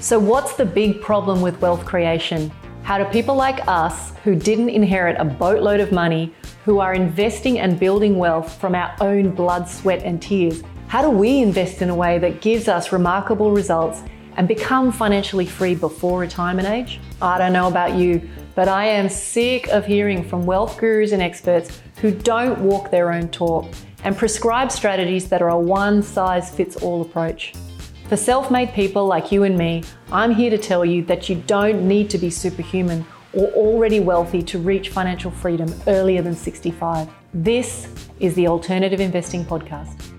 So, what's the big problem with wealth creation? How do people like us, who didn't inherit a boatload of money, who are investing and building wealth from our own blood, sweat, and tears, how do we invest in a way that gives us remarkable results and become financially free before retirement age? I don't know about you, but I am sick of hearing from wealth gurus and experts who don't walk their own talk and prescribe strategies that are a one size fits all approach. For self made people like you and me, I'm here to tell you that you don't need to be superhuman or already wealthy to reach financial freedom earlier than 65. This is the Alternative Investing Podcast.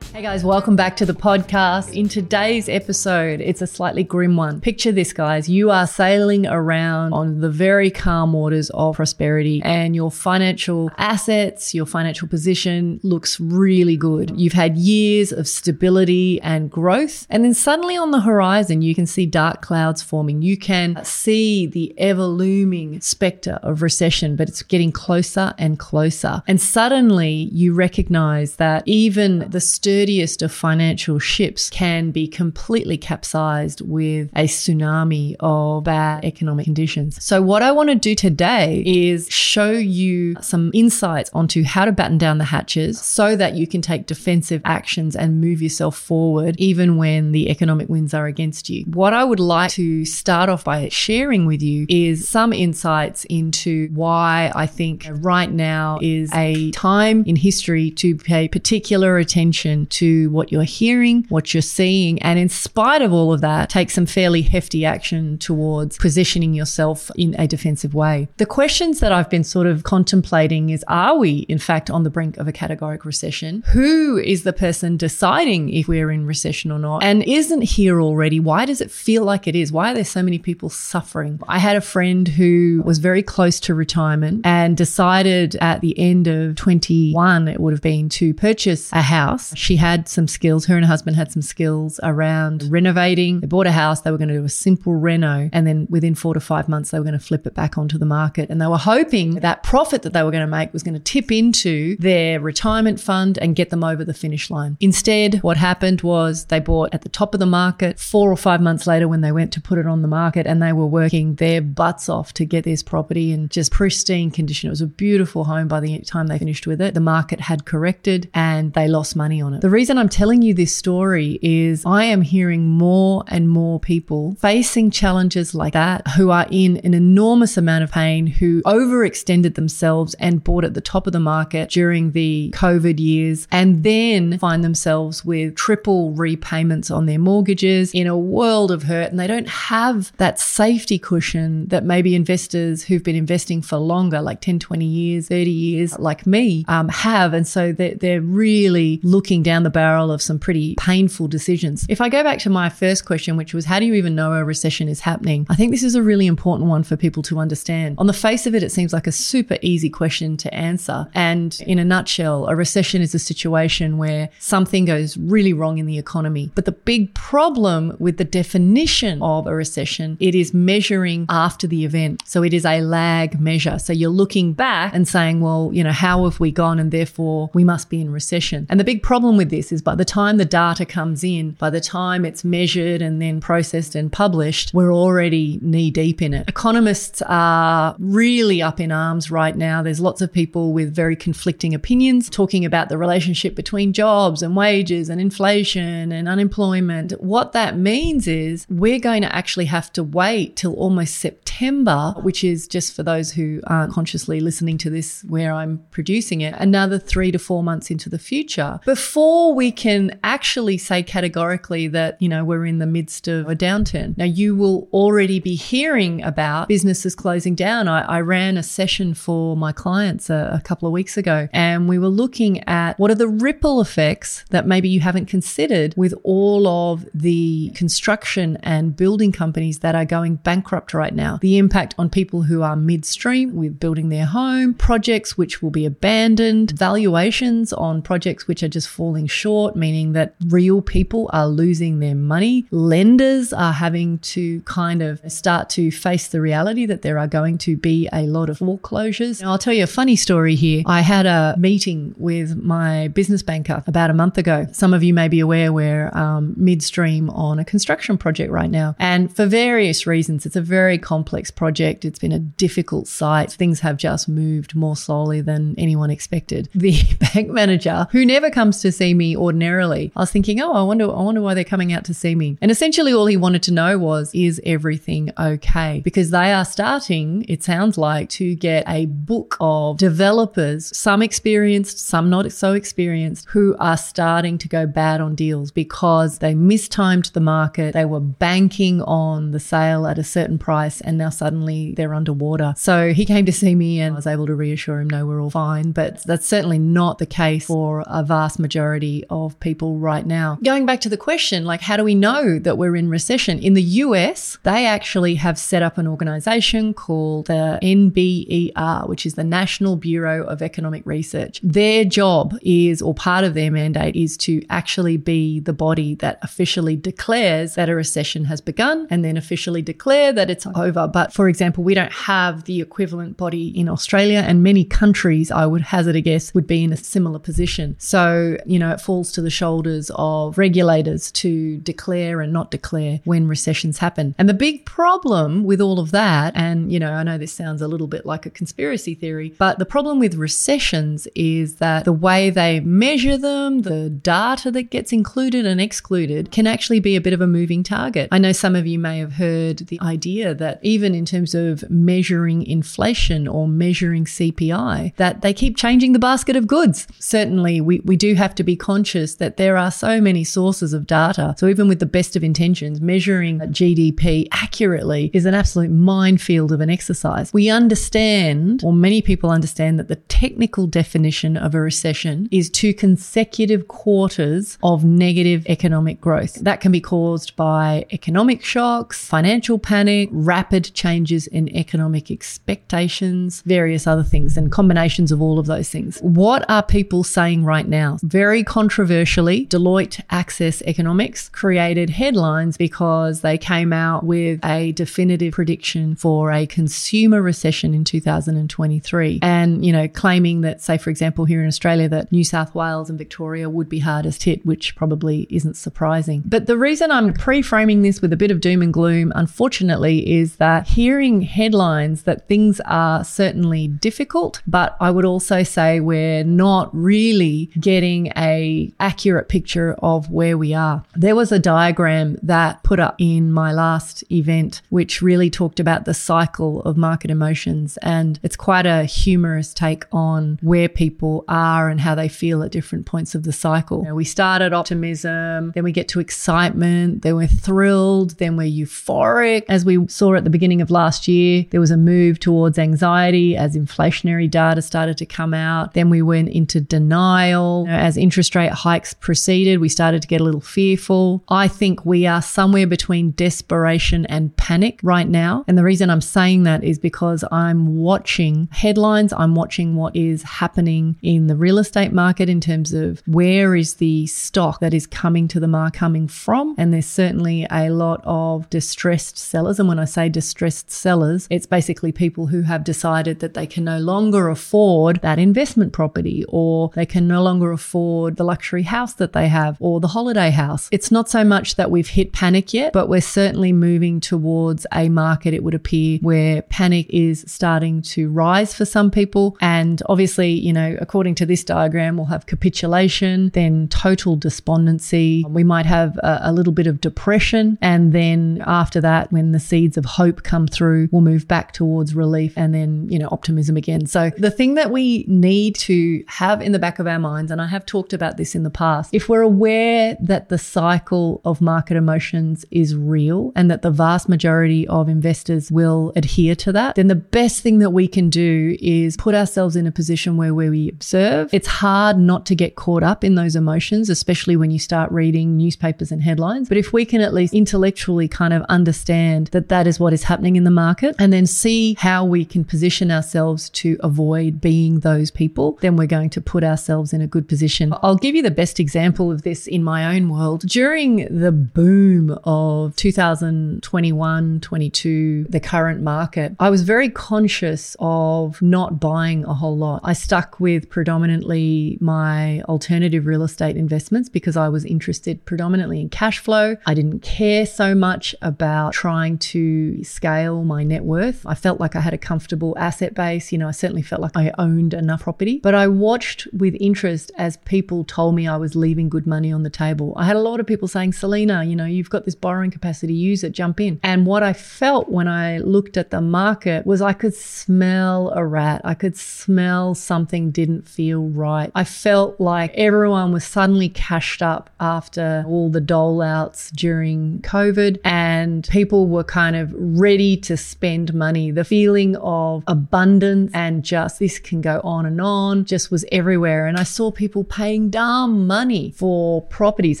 Hey guys, welcome back to the podcast. In today's episode, it's a slightly grim one. Picture this, guys. You are sailing around on the very calm waters of prosperity, and your financial assets, your financial position looks really good. You've had years of stability and growth, and then suddenly on the horizon, you can see dark clouds forming. You can see the ever looming specter of recession, but it's getting closer and closer. And suddenly, you recognize that even the sturdy sturdiest of financial ships can be completely capsized with a tsunami of bad economic conditions. So, what I want to do today is show you some insights onto how to batten down the hatches so that you can take defensive actions and move yourself forward even when the economic winds are against you. What I would like to start off by sharing with you is some insights into why I think right now is a time in history to pay particular attention to what you're hearing, what you're seeing, and in spite of all of that, take some fairly hefty action towards positioning yourself in a defensive way. The questions that I've been sort of contemplating is are we, in fact, on the brink of a categoric recession? Who is the person deciding if we're in recession or not? And isn't here already? Why does it feel like it is? Why are there so many people suffering? I had a friend who was very close to retirement and decided at the end of 21, it would have been to purchase a house. She had some skills. Her and her husband had some skills around renovating. They bought a house. They were going to do a simple reno. And then within four to five months, they were going to flip it back onto the market. And they were hoping that profit that they were going to make was going to tip into their retirement fund and get them over the finish line. Instead, what happened was they bought at the top of the market four or five months later when they went to put it on the market and they were working their butts off to get this property in just pristine condition. It was a beautiful home by the time they finished with it. The market had corrected and they lost money on it. The reason I'm telling you this story is I am hearing more and more people facing challenges like that who are in an enormous amount of pain, who overextended themselves and bought at the top of the market during the COVID years and then find themselves with triple repayments on their mortgages in a world of hurt. And they don't have that safety cushion that maybe investors who've been investing for longer, like 10, 20 years, 30 years, like me, um, have. And so they're, they're really looking down the barrel of some pretty painful decisions. If I go back to my first question, which was how do you even know a recession is happening? I think this is a really important one for people to understand. On the face of it, it seems like a super easy question to answer. And in a nutshell, a recession is a situation where something goes really wrong in the economy. But the big problem with the definition of a recession, it is measuring after the event. So it is a lag measure. So you're looking back and saying, well, you know, how have we gone? And therefore we must be in recession. And the big problem with this is by the time the data comes in, by the time it's measured and then processed and published, we're already knee deep in it. Economists are really up in arms right now. There's lots of people with very conflicting opinions talking about the relationship between jobs and wages and inflation and unemployment. What that means is we're going to actually have to wait till almost September, which is just for those who aren't consciously listening to this where I'm producing it, another three to four months into the future before we can actually say categorically that, you know, we're in the midst of a downturn. Now, you will already be hearing about businesses closing down. I, I ran a session for my clients a, a couple of weeks ago, and we were looking at what are the ripple effects that maybe you haven't considered with all of the construction and building companies that are going bankrupt right now. The impact on people who are midstream with building their home, projects which will be abandoned, valuations on projects which are just falling short, meaning that real people are losing their money. Lenders are having to kind of start to face the reality that there are going to be a lot of foreclosures. Now, I'll tell you a funny story here. I had a meeting with my business banker about a month ago. Some of you may be aware we're um, midstream on a construction project right now. And for various reasons, it's a very complex project. It's been a difficult site. Things have just moved more slowly than anyone expected. The bank manager, who never comes to see me ordinarily, I was thinking, oh, I wonder, I wonder why they're coming out to see me. And essentially, all he wanted to know was, is everything okay? Because they are starting, it sounds like, to get a book of developers, some experienced, some not so experienced, who are starting to go bad on deals because they mistimed the market. They were banking on the sale at a certain price and now suddenly they're underwater. So he came to see me and I was able to reassure him, no, we're all fine. But that's certainly not the case for a vast majority of people right now. Going back to the question, like, how do we know that we're in recession? In the US, they actually have set up an organization called the NBER, which is the National Bureau of Economic Research. Their job is, or part of their mandate is to actually be the body that officially declares that a recession has begun and then officially declare that it's over. But for example, we don't have the equivalent body in Australia and many countries, I would hazard a guess, would be in a similar position. So, you know, it falls to the shoulders of regulators to declare and not declare when recessions happen. And the big problem with all of that, and, you know, I know this sounds a little bit like a conspiracy theory, but the problem with recessions is that the way they measure them, the data that gets included and excluded, can actually be a bit of a moving target. I know some of you may have heard the idea that even in terms of measuring inflation or measuring CPI, that they keep changing the basket of goods. Certainly, we, we do have to be conscious that there are so many sources of data. So even with the best of intentions, measuring GDP accurately is an absolute minefield of an exercise. We understand, or many people understand, that the technical definition of a recession is two consecutive quarters of negative economic growth. That can be caused by economic shocks, financial panic, rapid changes in economic expectations, various other things, and combinations of all of those things. What are people saying right now? Very controversially, Deloitte Access Economics created headlines because they came out with a definitive prediction for a consumer recession in 2023. And, you know, claiming that, say, for example, here in Australia, that New South Wales and Victoria would be hardest hit, which probably isn't surprising. But the reason I'm pre framing this with a bit of doom and gloom, unfortunately, is that hearing headlines that things are certainly difficult, but I would also say we're not really getting a accurate picture of where we are. There was a diagram that put up in my last event, which really talked about the cycle of market emotions. And it's quite a humorous take on where people are and how they feel at different points of the cycle. You know, we started optimism, then we get to excitement, then we're thrilled, then we're euphoric. As we saw at the beginning of last year, there was a move towards anxiety as inflationary data started to come out. Then we went into denial. You know, as interest rate hikes proceeded, we started to get a little fearful. I think we are somewhere between desperation and panic right now. And the reason I'm saying that is because I'm watching headlines, I'm watching what is happening in the real estate market in terms of where is the stock that is coming to the market coming from. And there's certainly a lot of distressed sellers. And when I say distressed sellers, it's basically people who have decided that they can no longer afford that investment property or they can no longer afford the luxury house that they have or the holiday house. It's not so much that we've hit panic yet, but we're certainly moving towards a market, it would appear, where panic is starting to rise for some people. And obviously, you know, according to this diagram, we'll have capitulation, then total despondency. We might have a, a little bit of depression. And then after that, when the seeds of hope come through, we'll move back towards relief and then, you know, optimism again. So the thing that we need to have in the back of our minds, and I have talked about this in the past, if we're aware that the cycle of market emotions is real and that the vast majority of investors will adhere to that, then the best thing that we can do is put ourselves in a position where, where we observe. It's hard not to get caught up in those emotions, especially when you start reading newspapers and headlines. But if we can at least intellectually kind of understand that that is what is happening in the market and then see how we can position ourselves to avoid being those people, then we're going to put ourselves in a good position. I'll give you the best example of this in my own world. During the boom of 2021, 22, the current market, I was very conscious of not buying a whole lot. I stuck with predominantly my alternative real estate investments because I was interested predominantly in cash flow. I didn't care so much about trying to scale my net worth. I felt like I had a comfortable asset base. You know, I certainly felt like I owned enough property, but I watched with interest as people told me I was leaving good money on the table. I had a lot of people saying, Salena, you know, you've got this borrowing capacity, use it, jump in. And what I felt when I looked at the market was I could smell a rat. I could smell something didn't feel right. I felt like everyone was suddenly cashed up after all the dole outs during COVID and people were kind of ready to spend money. The feeling of abundance and just this can go on and on just was everywhere. And I saw people paying dumb money for properties.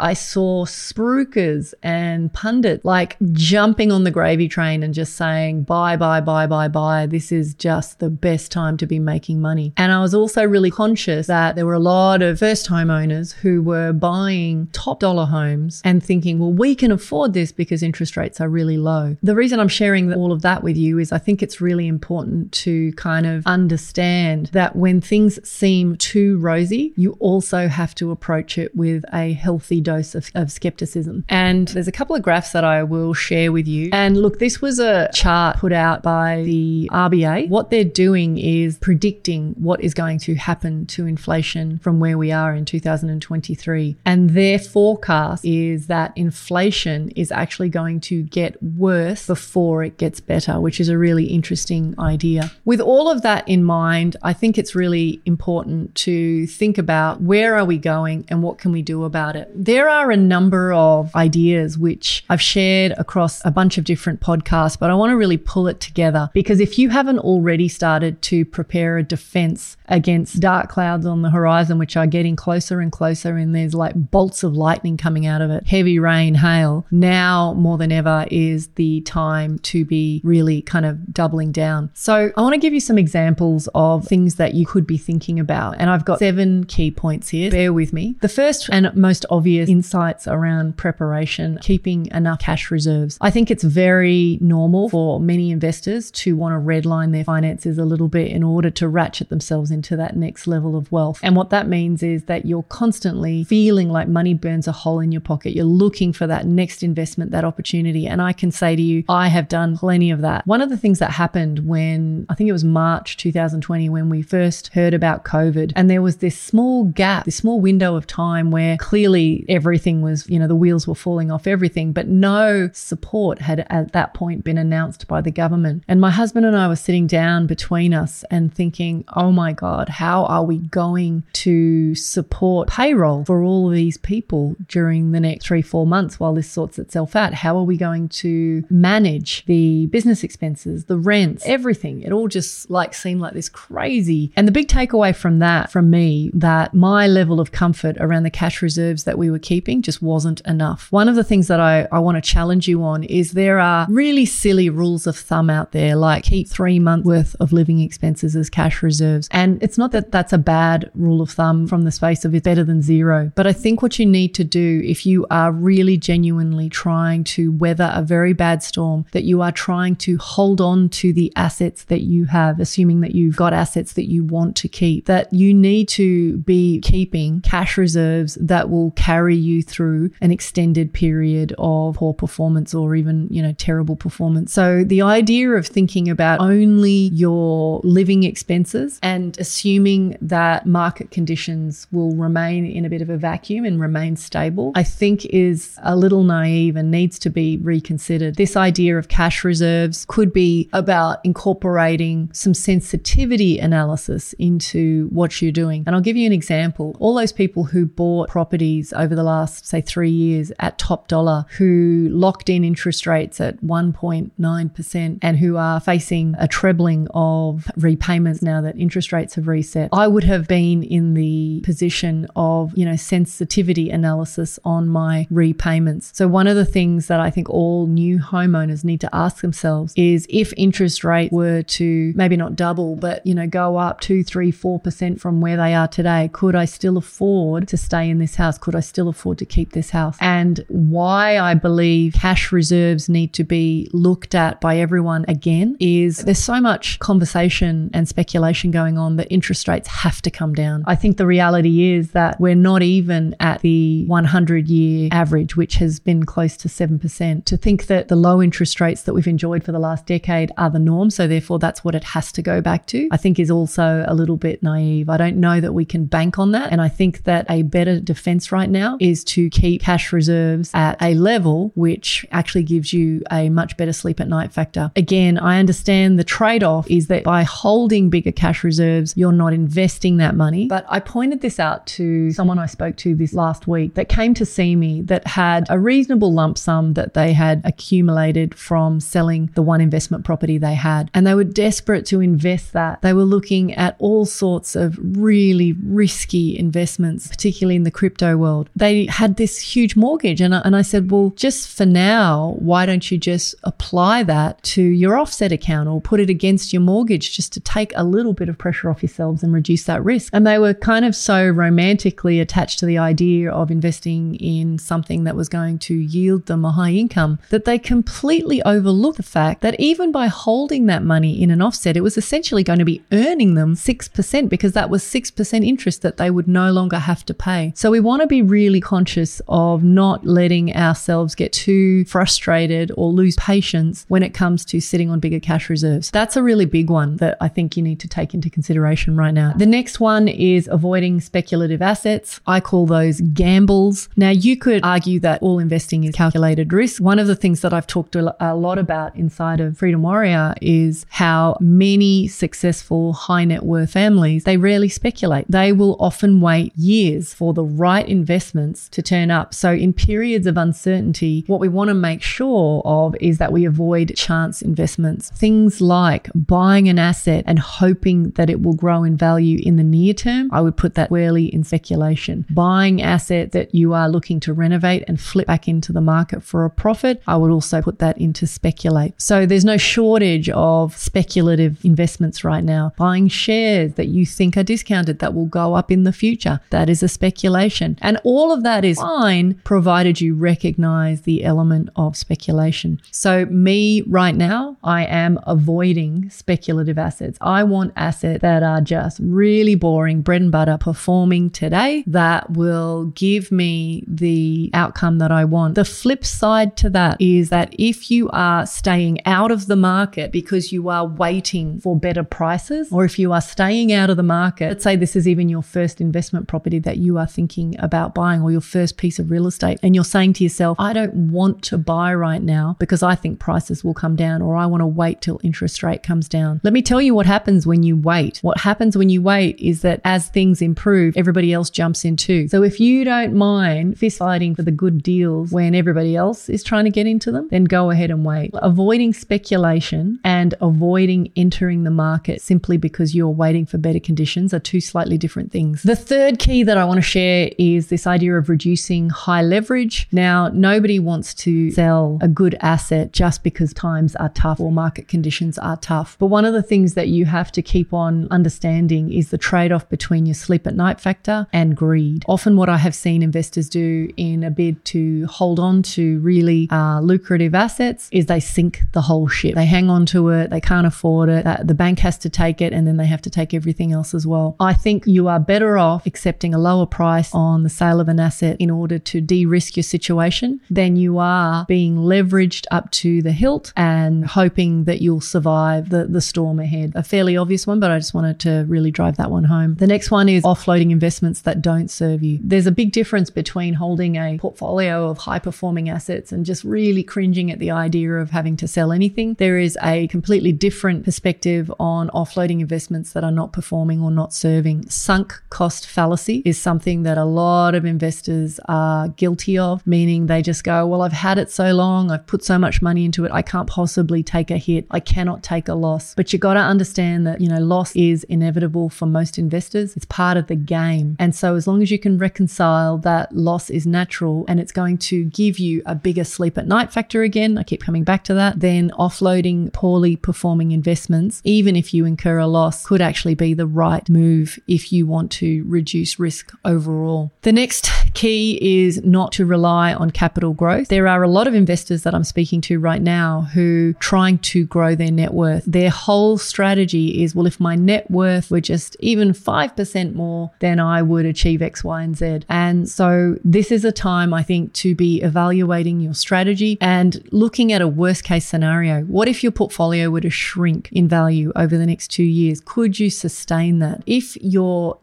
I saw spruikers and pundits like jumping on the gravy train and just saying, buy, buy, buy, buy, buy. This is just the best time to be making money. And I was also really conscious that there were a lot of first homeowners who were buying top dollar homes and thinking, well, we can afford this because interest rates are really low. The reason I'm sharing all of that with you is I think it's really important to kind of understand that when things seem too rosy, you also have to approach it with a healthy dose of, of skepticism. And there's a couple of graphs that I will share with you. And look, this was a chart put out by the RBA. What they're doing is predicting what is going to happen to inflation from where we are in 2023. And their forecast is that inflation is actually going to get worse before it gets better, which is a really interesting idea. With all of that in mind, I think it's really important to think about where are we going and what can we do about it. There are a number of ideas which I've shared across a bunch of different podcasts, but I want to really pull it together because if you haven't already started to prepare a defense against dark clouds on the horizon, which are getting closer and closer, and there's like bolts of lightning coming out of it, heavy rain, hail, now more than ever is the time to be really kind of doubling down. So I want to give you some examples of things that you could be thinking about. And I've got seven key points here. Bear with me. The first and most obvious insights around preparation, keeping enough cash reserves. I think it's very normal for many investors to want to redline their finances a little bit in order to ratchet themselves into that next level of wealth. And what that means is that you're constantly feeling like money burns a hole in your pocket. You're looking for that next investment, that opportunity. And I can say to you, I have done plenty of that. One of the things that happened when I think it was March 2020 when we first heard about COVID, and there was this small gap, this small window of time where clearly everything was, you know, the wheels were falling off everything, but no support had at that point been announced by the government. And my husband and I were sitting down between us and thinking, oh my God, how are we going to support payroll for all of these people during the next three, four months while this sorts itself out? How are we going to manage the business expenses, the rents, everything? It all just like seemed like this crazy. And the big takeaway from that, from me, that my level of comfort around the cash reserves that we were keeping just wasn't enough. One of the things that I, I want to challenge you on is there are really silly rules of thumb out there, like keep three months worth of living expenses as cash reserves. And it's not that that's a bad rule of thumb from the space of it's better than zero. But I think what you need to do if you are really genuinely trying to weather a very bad storm, that you are trying to hold on to the assets that you have, assuming that you've got assets that you want to keep, that you need to be keeping cash reserves that will carry you through an extended period of poor performance or even, you know, terrible performance. So the idea of thinking about only your living expenses and assuming that market conditions will remain in a bit of a vacuum and remain stable, I think is a little naive and needs to be reconsidered. This idea of cash reserves could be about incorporating some sensitivity analysis into what you're doing. And I'll give you an example. All those people who bought properties over the last, say, three years at top dollar, who locked in interest rates at 1.9% and who are facing a trebling of repayments now that interest rates have reset, I would have been in the position of, you know, sensitivity analysis on my repayments. So one of the things that I think all new homeowners need to ask themselves is if interest rates were to maybe not double, but, you know, go up two, three, four percent from where they are today, could I still still afford to stay in this house? Could I still afford to keep this house? And why I believe cash reserves need to be looked at by everyone again is there's so much conversation and speculation going on that interest rates have to come down. I think the reality is that we're not even at the 100 year average, which has been close to 7%. To think that the low interest rates that we've enjoyed for the last decade are the norm, so therefore that's what it has to go back to, I think is also a little bit naive. I don't know that we can bank on that. And I think that a better defense right now is to keep cash reserves at a level which actually gives you a much better sleep at night factor. Again, I understand the trade off is that by holding bigger cash reserves, you're not investing that money. But I pointed this out to someone I spoke to this last week that came to see me that had a reasonable lump sum that they had accumulated from selling the one investment property they had. And they were desperate to invest that. They were looking at all sorts of really risky investments, particularly in the crypto world. They had this huge mortgage. And I, and I said, well, just for now, why don't you just apply that to your offset account or put it against your mortgage just to take a little bit of pressure off yourselves and reduce that risk? And they were kind of so romantically attached to the idea of investing in something that was going to yield them a high income that they completely overlooked the fact that even by holding that money in an offset, it was essentially going to be earning them 6% because that was 6% interest that they would no longer have to pay. So we want to be really conscious of not letting ourselves get too frustrated or lose patience when it comes to sitting on bigger cash reserves. That's a really big one that I think you need to take into consideration right now. The next one is avoiding speculative assets. I call those gambles. Now, you could argue that all investing is calculated risk. One of the things that I've talked a lot about inside of Freedom Warrior is how many successful high net worth families, they rarely speculate. They will often wait years for the right investments to turn up. So in periods of uncertainty, what we want to make sure of is that we avoid chance investments. Things like buying an asset and hoping that it will grow in value in the near term, I would put that squarely in speculation. Buying asset that you are looking to renovate and flip back into the market for a profit, I would also put that into speculate. So there's no shortage of speculative investments right now. Buying shares that you think are discounted that will go up in the future, that is a speculation. And all of that is fine provided you recognize the element of speculation. So me right now, I am avoiding speculative assets. I want assets that are just really boring, bread and butter, performing today that will give me the outcome that I want. The flip side to that is that if you are staying out of the market because you are waiting for better prices, or if you are staying out of the market, let's say this is even your first investment property that you are thinking about buying or your first piece of real estate, and you're saying to yourself, I don't want to buy right now because I think prices will come down, or I want to wait till interest rate comes down. Let me tell you what happens when you wait. What happens when you wait is that as things improve, everybody else jumps in too. So if you don't mind fist fighting for the good deals when everybody else is trying to get into them, then go ahead and wait. Avoiding speculation and avoiding entering the market simply because you're waiting for better conditions are two slightly different things. The third key that I want to share is this idea of reducing high leverage. Now, nobody wants to sell a good asset just because times are tough or market conditions are tough. But one of the things that you have to keep on understanding is the trade off between your sleep at night factor and greed. Often, what I have seen investors do in a bid to hold on to really uh, lucrative assets is they sink the whole ship. They hang on to it, they can't afford it, uh, the bank has to take it, and then they have to take everything else as well. I think you are better off accepting a lower price on the sale of an asset in order to de risk your situation then you are being leveraged up to the hilt and hoping that you'll survive the, the storm ahead. A fairly obvious one, but I just wanted to really drive that one home. The next one is offloading investments that don't serve you. There's a big difference between holding a portfolio of high performing assets and just really cringing at the idea of having to sell anything. There is a completely different perspective on offloading investments that are not performing or not serving. Sunk cost fallacy is something that a lot of investors are guilty of, meaning they just go, Well, I've had it so long, I've put so much money into it, I can't possibly take a hit, I cannot take a loss. But you got to understand that, you know, loss is inevitable for most investors, it's part of the game. And so, as long as you can reconcile that loss is natural and it's going to give you a bigger sleep at night factor again, I keep coming back to that, then offloading poorly performing investments, even if you incur a loss, could actually be the right move if you want to reduce reduce risk overall. The next key is not to rely on capital growth. There are a lot of investors that I'm speaking to right now who are trying to grow their net worth. Their whole strategy is, well, if my net worth were just even 5% more, then I would achieve X, Y, and Z. And so this is a time I think to be evaluating your strategy and looking at a worst case scenario. What if your portfolio were to shrink in value over the next two years? Could you sustain that? If you're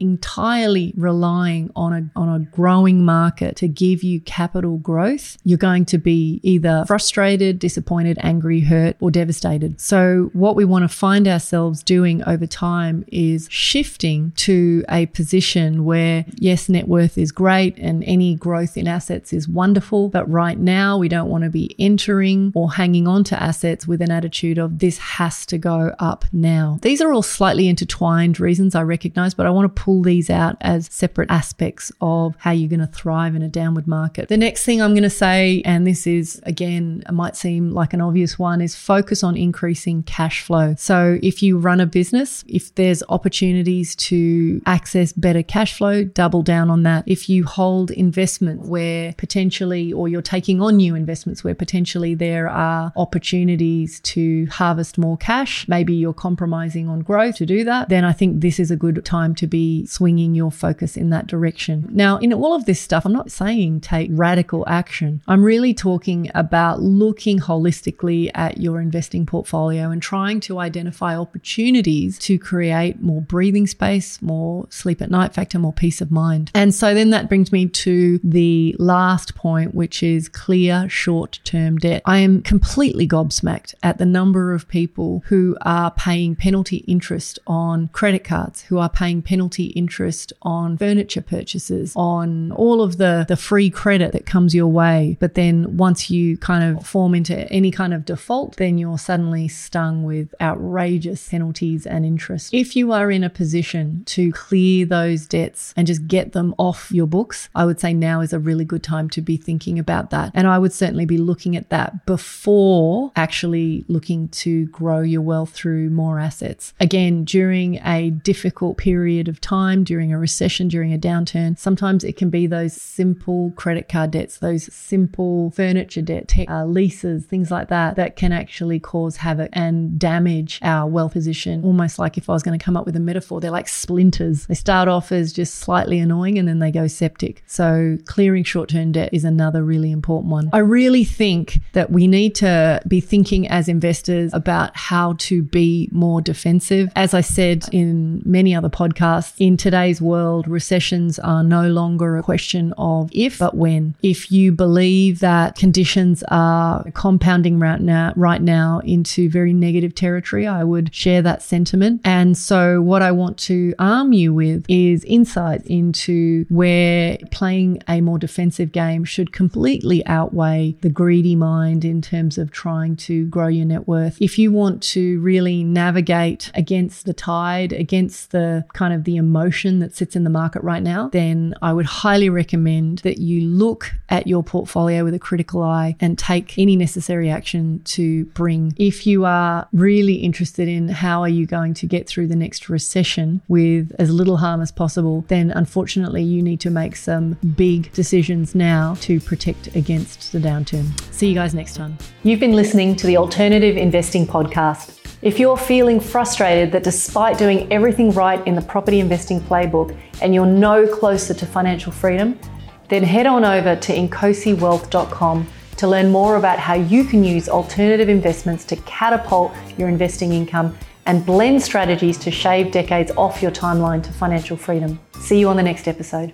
relying on a, on a growing market to give you capital growth, you're going to be either frustrated, disappointed, angry, hurt, or devastated. So, what we want to find ourselves doing over time is shifting to a position where, yes, net worth is great and any growth in assets is wonderful, but right now we don't want to be entering or hanging on to assets with an attitude of this has to go up now. These are all slightly intertwined reasons I recognize, but I want to pull these out as separate aspects of how you're going to thrive in a downward market. The next thing I'm going to say, and this is again, it might seem like an obvious one, is focus on increasing cash flow. So if you run a business, if there's opportunities to access better cash flow, double down on that. If you hold investment where potentially, or you're taking on new investments where potentially there are opportunities to harvest more cash, maybe you're compromising on growth to do that, then I think this is a good time to be swinging your focus in that direction. Now, in all of this stuff, I'm not saying take radical action. I'm really talking about looking holistically at your investing portfolio and trying to identify opportunities to create more breathing space, more sleep at night factor, more peace of mind. And so then that brings me to the last point, which is clear short term debt. I am completely gobsmacked at the number of people who are paying penalty interest on credit cards, who are paying penalty interest on furniture purchases, on all of the, the free credit that comes your way. But then once you kind of form into any kind of default, then you're suddenly stung with outrageous penalties and interest. If you are in a position to clear those debts and just get them off your books, I would say now is a really good time to be thinking about that. And I would certainly be looking at that before actually looking to grow your wealth through more assets. Again, during a difficult period of time, during a recession, during a downturn, sometimes it can be those simple credit card debts, those simple furniture debt, uh, leases, things like that, that can actually cause havoc and damage our wealth position. Almost like if I was going to come up with a metaphor, they're like splinters. They start off as just slightly annoying and then they go septic. So clearing short term debt is another really important one. I really think that we need to be thinking as investors about how to be more defensive. As I said in many other podcasts, in today's world, recessions are no longer a question of if, but when. If you believe that conditions are compounding right now, right now into very negative territory, I would share that sentiment. And so what I want to arm you with is insight into where playing a more defensive game should completely outweigh the greedy mind in terms of trying to grow your net worth. If you want to really navigate against the tide, against the kind of the emotion that sits in the market right now, then I would highly recommend that you look at your portfolio with a critical eye and take any necessary action to bring. If you are really interested in how are you going to get through the next recession with as little harm as possible, then unfortunately you need to make some big decisions now to protect against the downturn. See you guys next time. You've been listening to the Alternative Investing Podcast. If you're feeling frustrated that despite doing everything right in the property investing playbook and you're no closer to financial freedom, then head on over to inkosiwealth.com to learn more about how you can use alternative investments to catapult your investing income and blend strategies to shave decades off your timeline to financial freedom. See you on the next episode.